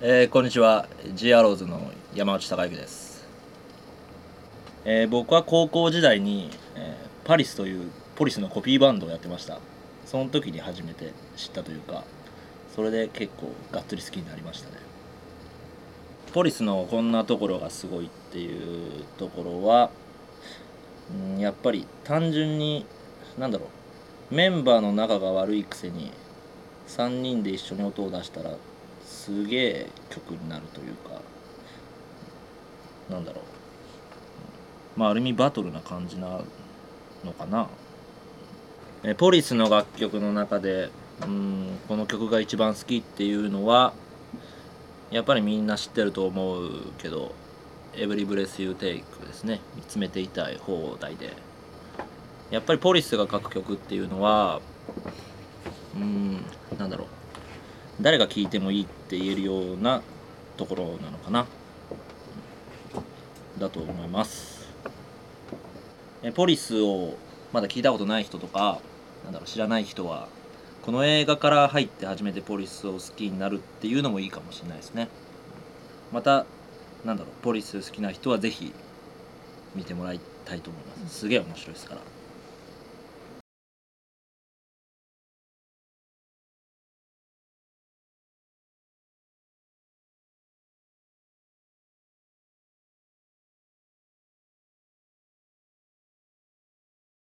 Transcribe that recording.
えーこんにちは。G アローズの山内孝之です、えー僕は高校時代に、えーパリスというポリスのコピーバンドをやってました。その時に初めて知ったというかそれで結構がっつり好きになりましたね。ポリスのこんなところがすごいっていうところはうんやっぱり単純になんだろうメンバーの仲が悪いくせに3人で一緒に音を出したらすげえ曲になるというかなんだろう。まあある意味バトルな感じなのかな。えポリスの楽曲の中でうんこの曲が一番好きっていうのはやっぱりみんな知ってると思うけど「Every Breath You Take」ですね。見つめていたい放題で。やっぱりポリスが書く曲っていうのはうんなんだろう。誰が聴いてもいいって言えるようなところなのかな。だと思います。えポリスをまだ聞いたことない人とかなんだろう知らない人はこの映画から入って初めてポリスを好きになるっていうのもいいかもしれないですね。またなんだろうポリス好きな人はぜひ見てもらいたいと思います。すげえ面白いですから。